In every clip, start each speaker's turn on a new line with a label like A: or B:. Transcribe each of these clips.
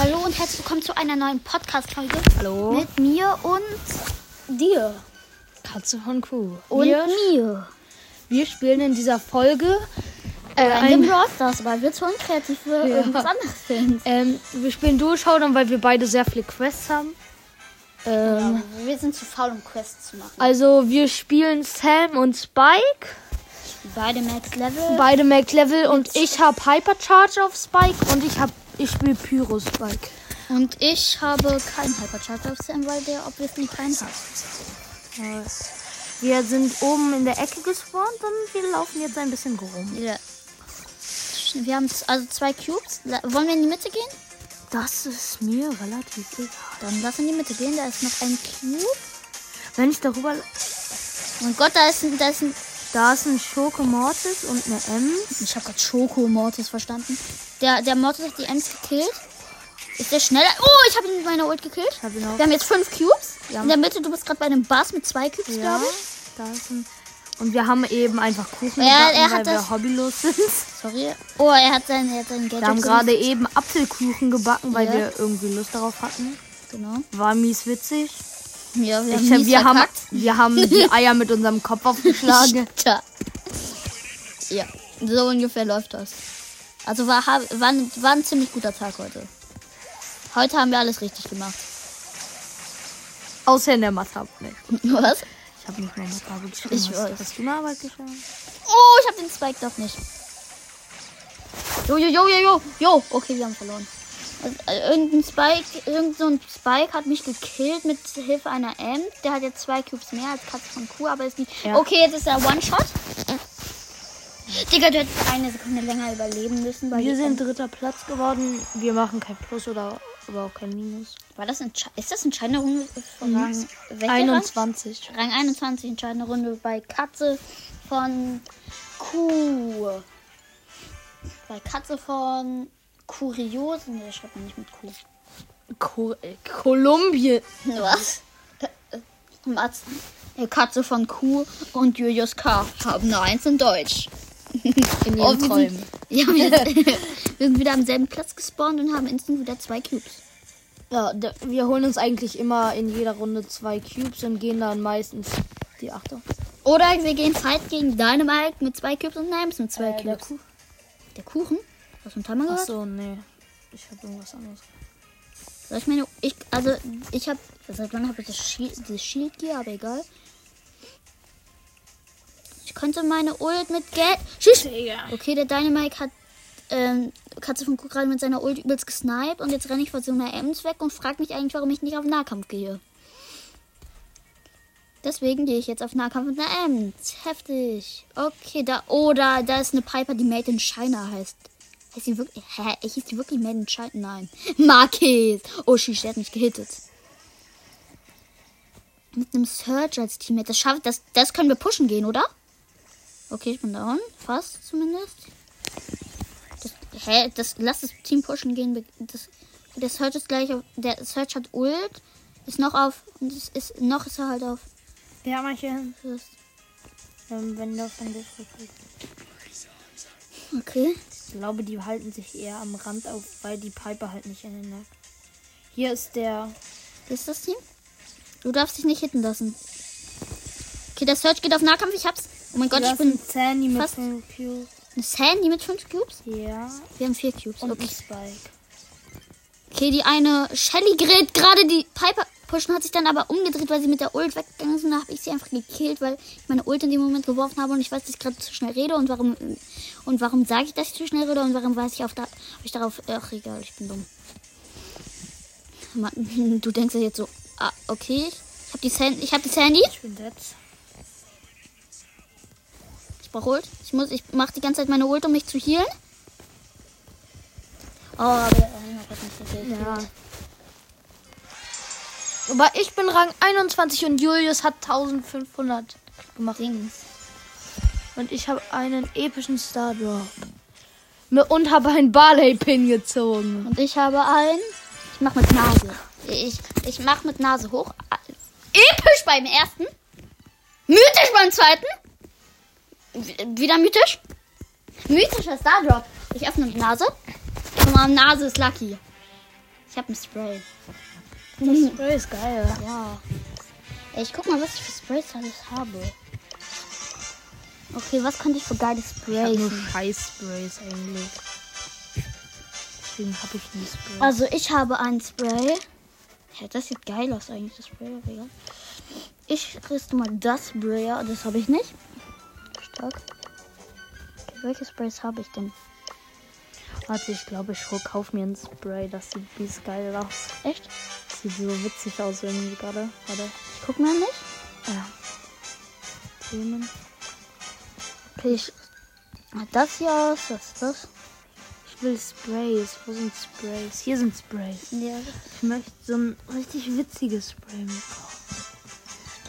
A: Hallo und herzlich willkommen zu einer neuen Podcast-Folge.
B: Hallo.
A: Mit mir und dir.
B: Katze von Kuh.
A: Und
B: wir,
A: mir.
B: wir spielen in dieser Folge äh,
A: Ein Brawl Stars, weil wir zu unkreativ für
B: Ja.
A: irgendwas anderes sind.
B: ähm, wir spielen Durchschauen, weil wir beide sehr viele Quests haben. Ähm,
A: wir sind zu faul, um Quests zu machen.
B: Also wir spielen Sam und Spike.
A: Beide Max Level.
B: Beide Max Level und ich habe Hypercharge auf Spike und ich habe ich spiele Pyro Spike.
A: und ich habe keinen Hypercharge auf Sam, weil der obviously keinen hat.
B: Wir sind oben in der Ecke gespawnt und wir laufen jetzt ein bisschen rum.
A: Ja. Wir haben also zwei Cubes. Wollen wir in die Mitte gehen?
B: Das ist mir relativ egal.
A: Dann lass in die Mitte gehen. Da ist noch ein Cube.
B: Wenn ich darüber
A: Oh mein Gott, da ist ein, da ist ein
B: Da ist ein Schoko Mortis und eine M.
A: Ich habe gerade Schoko Mortis verstanden. Der, der Mortis hat die Ems gekillt. Ist der schneller? Oh, ich habe ihn mit meiner Ult gekillt.
B: hab.
A: Wir haben jetzt fünf Cubes.
B: Ja.
A: In der Mitte, du bist gerade bei einem Bass mit zwei Cubes,
B: Ja,
A: glaube ich.
B: da ist ein. Und wir haben eben einfach Kuchen
A: Ja,
B: gebacken,
A: er hat
B: weil wir hobbylos sind.
A: Sorry. Oh, er hat sein, er hat sein Gadget.
B: Wir haben gerade eben Apfelkuchen gebacken, weil
A: Ja.
B: wir irgendwie Lust darauf hatten.
A: Genau.
B: War mies witzig.
A: Ja, wir haben,
B: Ich, wir, haben, wir haben die Eier mit unserem Kopf aufgeschlagen.
A: Ja, so ungefähr läuft das. Also war, war, ein- war ein ziemlich guter Tag heute. Heute haben wir alles richtig gemacht.
B: Außer in der Mathe. Nee,
A: Was?
B: ich habe nicht mal Mathe geschrieben.
A: Ich weiß.
B: hast du eine Arbeit geschrieben?
A: Oh, ich habe den Spike doch nicht. Jo, jo, jo, jo, jo, jo. Okay, wir haben verloren. Also, irgendein Spike, irgend so ein Spike hat mich gekillt mit Hilfe einer M. Der hat jetzt zwei Cubes mehr als Katze von Kuh, aber ist nicht.
B: Ja.
A: Okay, jetzt ist er One-Shot. Digga, du hättest eine Sekunde länger überleben müssen.
B: Wir sind
A: M-
B: dritter Platz geworden. Wir machen kein Plus oder aber auch kein Minus.
A: War das ein, ist das entscheidende Runde von Rang? welcher
B: 21.
A: Rang? Rang 21, entscheidende Runde bei Katze von Kuh. Bei Katze von Kurios. Nee, schreibt man nicht mit Kuh.
B: Ko äh, Kolumbien.
A: Was? Mats, Katze von Kuh und Julius K. haben eine Eins in Deutsch.
B: In
A: Oh,
B: ihren
A: wir sind-
B: Träumen.
A: Ja, wir, wir sind wieder am selben Platz gespawnt und haben instant wieder zwei Cubes.
B: Ja, wir holen uns eigentlich immer in jeder Runde zwei Cubes und gehen dann meistens die Achter.
A: Oder wir gehen Fight gegen Dynamite mit zwei Cubes und Names mit zwei
B: Äh, der
A: Cubes. Der Kuchen? Hast du einen Timer gehört?
B: Achso, nee. Ich habe irgendwas anderes.
A: Soll ich meine, ich, also ich habe, seit wann habe ich das Shield, das Shield Gear, aber egal. Ich könnte meine Ult mit Geld. Schieß! Okay, der Dynamite hat ähm, Katze von Kuh gerade mit seiner Ult übelst gesniped und jetzt renne ich vor so einer Ems weg und frage mich eigentlich, warum ich nicht auf Nahkampf gehe. Deswegen gehe ich jetzt auf Nahkampf mit einer Ems. Heftig. Okay, da. Oh, da, da ist eine Piper, die Made in China heißt. Heißt die wirklich. Hä? Hieß die wirklich Made in China? Nein. Marquez. Oh, sheesh, der hat mich gehittet. Mit einem Surge als Teammate. Das schafft. Das, das können wir pushen gehen, oder? Okay, ich bin down. Fast zumindest. Das, hä? Das, lass das Team pushen gehen. Das, der Surge ist gleich auf. Der Surge hat Ult. Ist noch auf. Und es ist, noch ist er halt auf.
B: Ja, manche. Ähm, wenn das dann das
A: Okay.
B: Ich glaube, die halten sich eher am Rand auf, weil die Piper halt nicht in den Nack. Hier ist der.
A: Ist das Team. Du darfst dich nicht hitten lassen. Okay, der Search geht auf Nahkampf. Ich hab's. Oh mein Gott, ich bin
B: ein Sandy mit
A: fast-
B: fünf Cubes.
A: eine Sandy mit 5 Cubes.
B: Ja.
A: Wir haben 4 Cubes.
B: Und
A: Okay.
B: Spike.
A: okay, die eine Shelly gerät gerade die Piper pushen, hat sich dann aber umgedreht, weil sie mit der Ult weggegangen ist. Und dann habe ich sie einfach gekillt, weil ich meine Ult in dem Moment geworfen habe und ich weiß, dass ich gerade zu schnell rede. Und warum und warum sage ich, dass ich zu schnell rede und warum weiß ich auf da, ich darauf. Ach egal, ich bin dumm. Mann, Du denkst ja jetzt so, ah, okay, ich habe die Sandy, ich habe die Sandy.
B: Ich bin dead.
A: Ich brauche Ult. Ich muss, ich mache die ganze Zeit meine Ult, um mich zu healen. Oh, aber Hänger hat mich gekillt.
B: Ja. Aber ich bin Rang 21 und Julius hat 1500 gemacht. Und ich habe einen epischen Star Drop. Und habe einen Barley-Pin gezogen.
A: Und ich habe einen. Ich mache mit Nase. Ich, ich mache mit Nase hoch. Episch beim ersten. Mythisch beim zweiten. Wieder mythisch. Mythischer Star Drop. Ich öffne die Nase. Und meine Nase ist lucky. Ich habe ein Spray.
B: Das Spray ist geil.
A: Ja. Ich guck mal, was ich für Sprays alles habe. Okay, was könnte ich für geile
B: Ich hab
A: Sprays?
B: nur Scheiß-Sprays eigentlich. Deswegen habe ich nie Spray.
A: Also ich habe ein Spray. Ja, das sieht geil aus eigentlich, das Spray, aber egal. Ich kriegst mal das Spray, das habe ich nicht. Stark. Okay, welche Sprays habe ich denn?
B: Warte, ich glaube, ich kauf mir ein Spray. Das sieht wie geil aus.
A: Echt?
B: Sieht so witzig aus irgendwie gerade. Warte.
A: Ich guck mal nicht.
B: Ja. Themen.
A: Okay, ich. Ah, Das hier aus, was ist das?
B: Ich will Sprays. Wo sind Sprays? Hier sind Sprays.
A: Ja,
B: Ich möchte so ein richtig witziges Spray mit.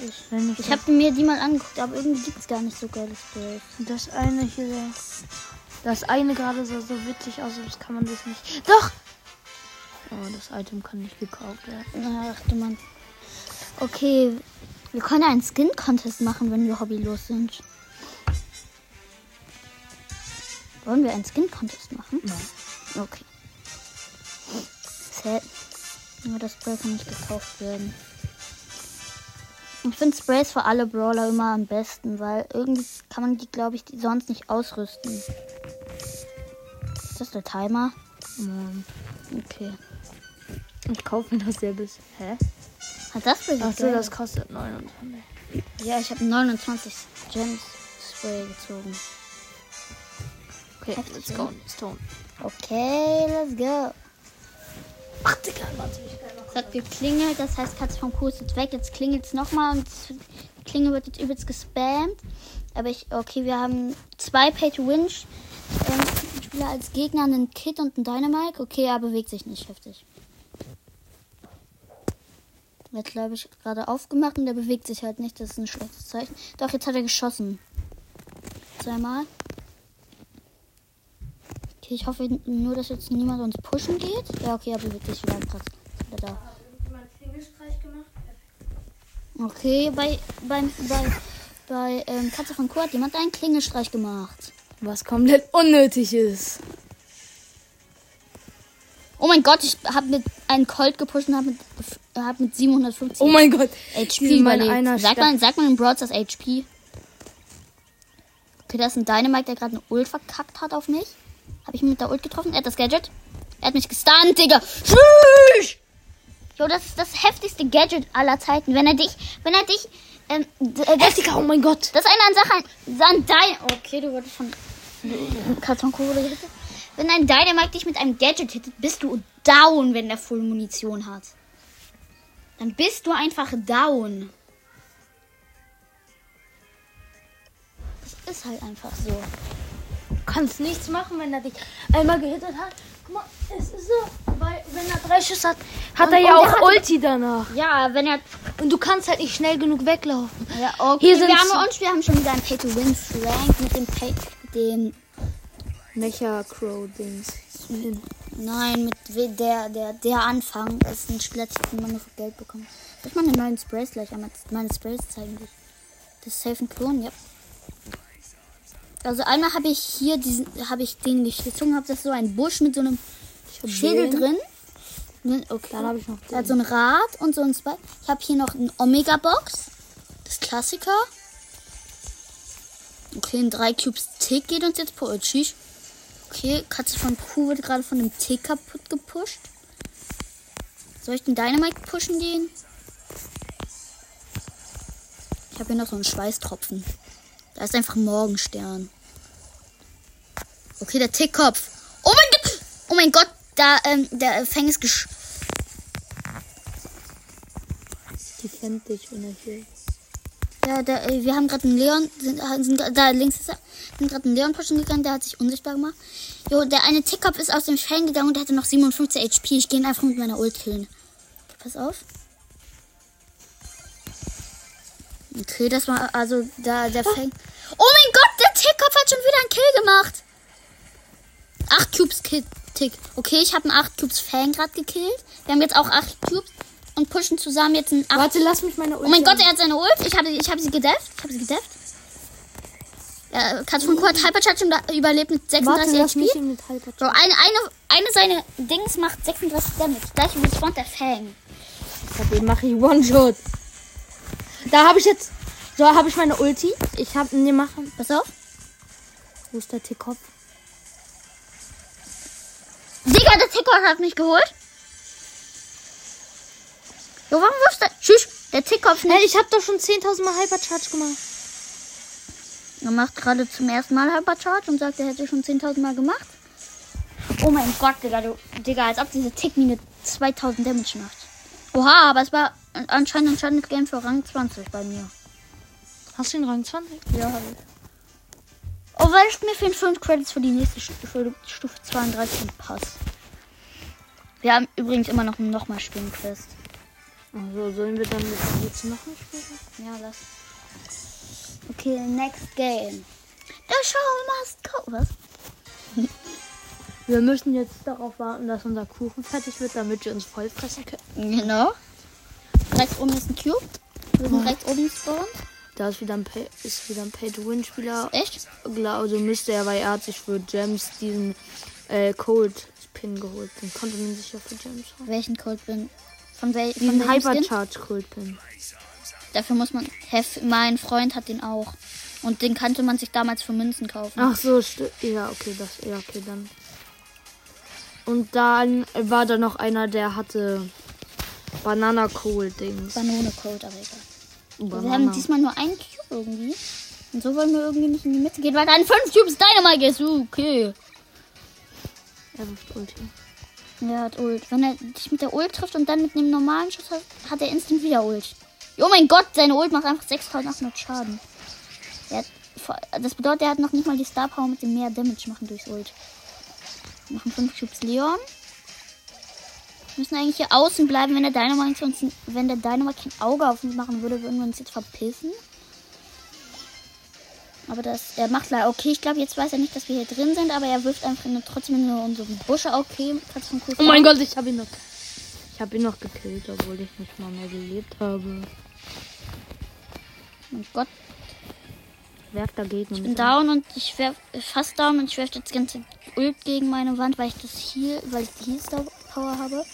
A: ich.
B: Ich,
A: habe mir die mal angeguckt, aber irgendwie gibt es gar nicht so geile Sprays.
B: das eine hier. Das eine gerade sah so witzig aus, aber das kann man sich nicht. Doch! Oh, das Item kann nicht gekauft werden.
A: Ach du Mann. Okay, wir können einen Skin-Contest machen, wenn wir hobbylos sind. Wollen wir einen Skin-Contest machen?
B: Nein.
A: Okay. Sad. Nur das Spray kann nicht gekauft werden. Ich finde Sprays für alle Brawler immer am besten, weil irgendwie kann man die, glaube ich, die sonst nicht ausrüsten. Ist das der Timer?
B: Mann.
A: Okay.
B: Ich kaufe mir das bis. Hä?
A: Hat das
B: Achso,
A: geil?
B: das kostet 29.
A: Ja, ich habe 29 Gems Spray gezogen.
B: Okay,
A: Heftig,
B: let's go. Stone.
A: Okay, let's go.
B: Ach, Digga, warte.
A: Es hat geklingelt, das heißt, Katze vom Kuh ist weg. Jetzt klingelt es nochmal und die Klingel wird jetzt übelst gespammt. Aber ich, okay, wir haben zwei Pay-to-Win-Spieler als Gegner, einen Kid und einen Dynamite. Okay, er bewegt sich nicht heftig. Hat, glaube ich, gerade aufgemacht und er bewegt sich halt nicht. Das ist ein schlechtes Zeichen. Doch, jetzt hat er geschossen. Zweimal. Okay, ich hoffe nur, dass jetzt niemand uns pushen geht. Ja, okay, er bewegt sich wieder Platz. Ist da. Okay, bei, beim, bei, bei ähm, Katze von Kuh hat jemand einen Klingelstreich gemacht.
B: Was komplett unnötig ist.
A: Oh mein Gott, ich habe mit einen Colt gepusht und habe mit, hab mit 750
B: Oh mein Gott.
A: HP überlebt. Sag mal, sag mal in Brawl das HP. Okay, da ist ein Dynamite, der gerade eine Ult verkackt hat auf mich. Habe ich ihn mit der Ult getroffen? Er hat das Gadget. Er hat mich gestunt, Digga. Tschüss! Jo, das ist das heftigste Gadget aller Zeiten. Wenn er dich, wenn er dich, ähm, äh, das,
B: Digga, oh mein Gott.
A: das ist eine Sache an dein. Okay, du wurdest von gehittet. Wenn ein Dynamite dich mit einem Gadget hittet, bist du down, wenn der Full Munition hat. Dann bist du einfach down. Das ist halt einfach so.
B: Du kannst nichts machen, wenn er dich einmal gehittet hat. Guck mal, es ist so, weil wenn er drei Schüsse hat, hat
A: Und-
B: er ja auch
A: hat-
B: Ulti danach.
A: Ja, wenn er.
B: Und du kannst halt nicht schnell genug weglaufen.
A: Ja, okay.
B: Hier
A: wir
B: sind
A: haben
B: z-
A: uns, wir haben schon wieder ein Pay-to-Win-Rank mit dem Pay. Dem.
B: Mecha Crow Dings.
A: Nein, mit der, der, der Anfang ist ein Spieler, den man nur für Geld bekommt. Soll ich mal eine neuen Sprays gleich einmal meine Sprays zeigen dich. Das ist safe ein Klon, ja. Also einmal habe ich hier diesen, habe ich den gezogen, habe das so ein Busch mit so einem Schädel
B: den.
A: drin. Ne, Okay.
B: Dann habe ich noch
A: Er hat so ein Rad und so ein Spike. Ich habe hier noch ein Omega-Box. Das Klassiker. Okay, ein 3 Cubes Tick geht uns jetzt pro Tschüss. Okay, Katze von Kuh wird gerade von dem Tick kaputt gepusht. Soll ich den Dynamite pushen gehen? Ich habe hier noch so einen Schweißtropfen. Da ist einfach Morgenstern. Okay, der Tickkopf. Oh mein Gott! Oh mein Gott, da, ähm, der Fang ist gesch...
B: Die fände dich, wenn er hier.
A: Ja, der, äh, wir haben gerade einen Leon, sind, äh, sind, da links ist er, sind gerade einen Leon pushen gegangen, der hat sich unsichtbar gemacht. Jo, der eine Tickkopf ist aus dem Fang gegangen und der hatte noch 57 HP. Ich gehe ihn einfach mit meiner Ult killen. Pass auf. Okay, das war also da der Fang. Oh mein Gott, der Tickkopf hat schon wieder einen Kill gemacht. 8 Cubes Kill, Tick. Okay, ich habe einen 8 Cubes Fang gerade gekillt. Wir haben jetzt auch 8 Cubes und pushen zusammen jetzt einen 8
B: Warte, lass mich meine Ulti.
A: Oh mein Gott, er hat seine Ult. Ich habe ich hab sie gedefft. Ich habe sie gedefft. Ja, Katze von Kuh hat Hypercharge und überlebt mit
B: Warte,
A: 36
B: lass
A: HP.
B: Hyper.
A: So, eine, eine, eine seiner Dings macht 36 Damage. Gleich respawnt der Fang.
B: Den mache ich One-Shot. Da habe ich jetzt. So, habe ich meine Ulti. Ich habe. Ne, machen.
A: Pass auf.
B: Wo ist der Tickkopf?
A: Digga, der Ticker hat mich geholt. Jo, warum wirfst du... Tschüss, der Tickkopf nicht.
B: Hey, ich habe doch schon 10.000 Mal Hypercharge gemacht.
A: Er macht gerade zum ersten Mal Hypercharge und sagt, er hätte schon 10.000 Mal gemacht. Oh mein Gott, Digga, du, Digga, als ob diese Tickmine 2000 Damage macht. Oha, aber es war anscheinend ein entscheidendes Game für Rang 20 bei mir.
B: Hast du den Rang 20?
A: Ja, hab ich. Oh, weil es mir fehlen 5 Credits für die nächste Stu- für die Stufe 32 im Pass. Wir haben übrigens immer noch noch mal spielen Quest.
B: Also, sollen wir dann jetzt noch ein Spiel?
A: Ja, lass. Okay, next game. The show must go. Was?
B: Wir müssen jetzt darauf warten, dass unser Kuchen fertig wird, damit wir uns voll fressen können.
A: Genau. Rechts oben ist ein Cube. Wir sind rechts oben spawn.
B: Da ist wieder ein Pay, ist wieder ein Pay-to-Win-Spieler.
A: Echt?
B: Also müsste er, weil er hat sich für Gems diesen äh, Cold Pin geholt. Den konnte man sich ja für Gems holen.
A: Welchen Code bin? Von, wel von?
B: Hypercharge Cold Pin.
A: Dafür muss man. Hef, mein Freund hat den auch. Und den kannte man sich damals für Münzen kaufen.
B: Ach so, ja, okay, das, ja, okay, dann. Und dann war da noch einer, der hatte Banana Cold Dings.
A: Banane Code, aber egal. Wir
B: Banana.
A: haben diesmal nur einen Cube irgendwie. Und so wollen wir irgendwie nicht in die Mitte gehen, weil dann fünf Cubes Dynamite ist. Okay.
B: Er wirft Ulti.
A: Er hat Ult. Wenn er dich mit der Ult trifft und dann mit einem normalen Schuss hat, hat er instant wieder Ult. Oh mein Gott, seine Ult macht einfach 6800 Schaden. Hat, das bedeutet, er hat noch nicht mal die Star Power mit dem mehr Damage machen durchs Ult. Wir machen 5 Cubes Leon. Wir müssen eigentlich hier außen bleiben, wenn der Dynamite wenn der Dynamite kein Auge auf uns machen würde, würden wir uns jetzt verpissen. Aber das, er macht leider, okay, ich glaube, jetzt weiß er nicht, dass wir hier drin sind, aber er wirft einfach nur trotzdem nur unsere Busche, okay, du
B: Oh mein Gott, ich habe ihn noch. Ich habe ihn noch gekillt, obwohl ich nicht mal mehr gelebt habe.
A: mein Gott,
B: Werk der Gegner.
A: ich bin down und ich werf, fast down und ich werfe jetzt ganze Ult gegen meine Wand, weil ich das hier, weil ich die Heal Power habe.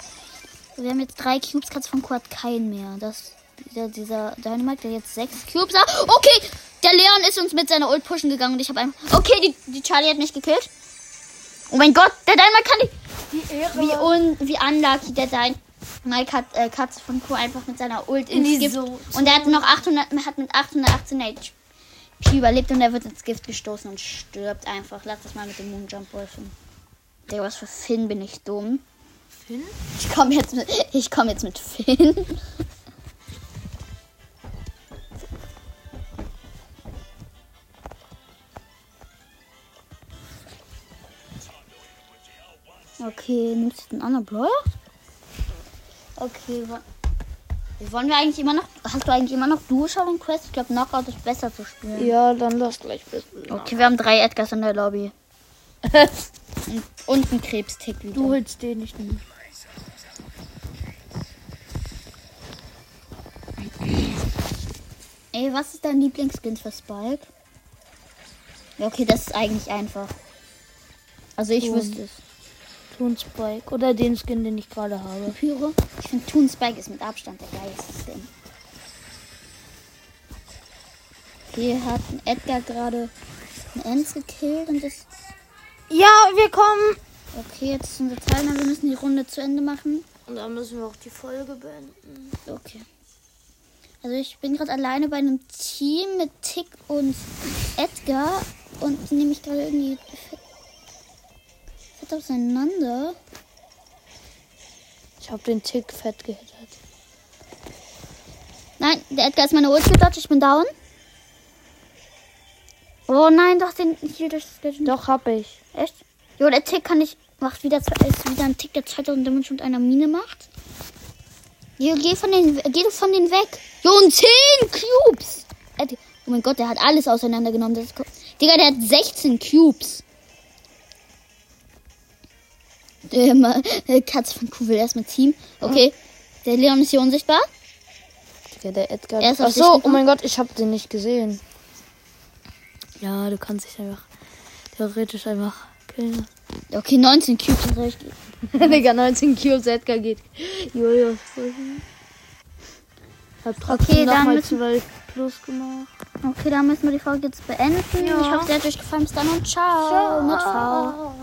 A: Wir haben jetzt drei Cubes, Katz von Quad keinen mehr. Das, dieser, dieser Dynamite, der jetzt sechs Cubes hat. Okay, Leon ist uns mit seiner Ult pushen gegangen und ich habe einfach, okay, die, die Charlie hat mich gekillt. Oh mein Gott, der Dynamite kann die, wie un, wie unlucky der Dynamite hat, äh, Katze von Kuh einfach mit seiner Ult ins
B: die
A: Gift.
B: so-
A: und er hat noch 800, hat mit 818 HP überlebt und er wird ins Gift gestoßen und stirbt einfach. Lass das mal mit dem Moonjump wolfen. Der was für Finn bin ich dumm.
B: Finn?
A: Ich komme jetzt mit ich komme jetzt mit Finn. Okay, nimmst du den anderen Brawler? Okay, wollen wir eigentlich immer noch. Hast du eigentlich immer noch Duo Showing Quest? Ich glaube, Knockout ist besser zu spielen.
B: Ja, dann lass gleich wissen.
A: Okay, wir haben drei Edgars in der Lobby. Und, und einen Krebstick wieder.
B: Du holst den nicht mehr.
A: Ey, was ist dein Lieblingsskin für Spike? Ja, okay, das ist eigentlich einfach. Also ich
B: Ton.
A: wüsste es.
B: Toon Spike. Oder den Skin, den ich gerade habe.
A: Pyro? Ich finde Toon Spike ist mit Abstand der geilste Skin. Hier hat ein Edgar gerade einen Ems gekillt und das.
B: Ja, wir kommen.
A: Okay, jetzt ist unser Teilnehmer. Wir müssen die Runde zu Ende machen.
B: Und dann müssen wir auch die Folge beenden.
A: Okay. Also ich bin gerade alleine bei einem Team mit Tick und Edgar und die nehme ich gerade irgendwie fett auseinander.
B: Ich habe den Tick fett gehittert.
A: Nein, der Edgar ist meine Ult gedodged, ich bin down. Oh nein, doch den hier durch das Legend.
B: Doch, hab ich.
A: Echt? Jo, der Tick kann ich macht wieder zwei- ist wieder ein Tick, der 2000 Damage mit einer Mine macht. Jo, geh von den geh von den weg. Jo, und 10 Cubes. Oh mein Gott, der hat alles auseinandergenommen. Das ist, Digga, der hat 16 Cubes. Der Ma- äh, Katze von Kuh will erstmal Team. Okay. Der Leon ist hier unsichtbar.
B: Digga, der Edgar.
A: Er ist auf
B: Ach
A: dich
B: so, oh
A: gekommen.
B: mein Gott, ich hab den nicht gesehen. Ja, du kannst dich einfach theoretisch einfach killen.
A: Okay, 19 Cubes reicht.
B: Digga, 19 Cubes, Edgar geht. Julius. Hab trotzdem
A: Okay, dann
B: nochmal
A: müssen-
B: 12 plus gemacht.
A: Okay, dann müssen wir die Folge jetzt beenden.
B: Ja.
A: Ich hoffe, sie hat euch gefallen. Bis dann und ciao. Mit V.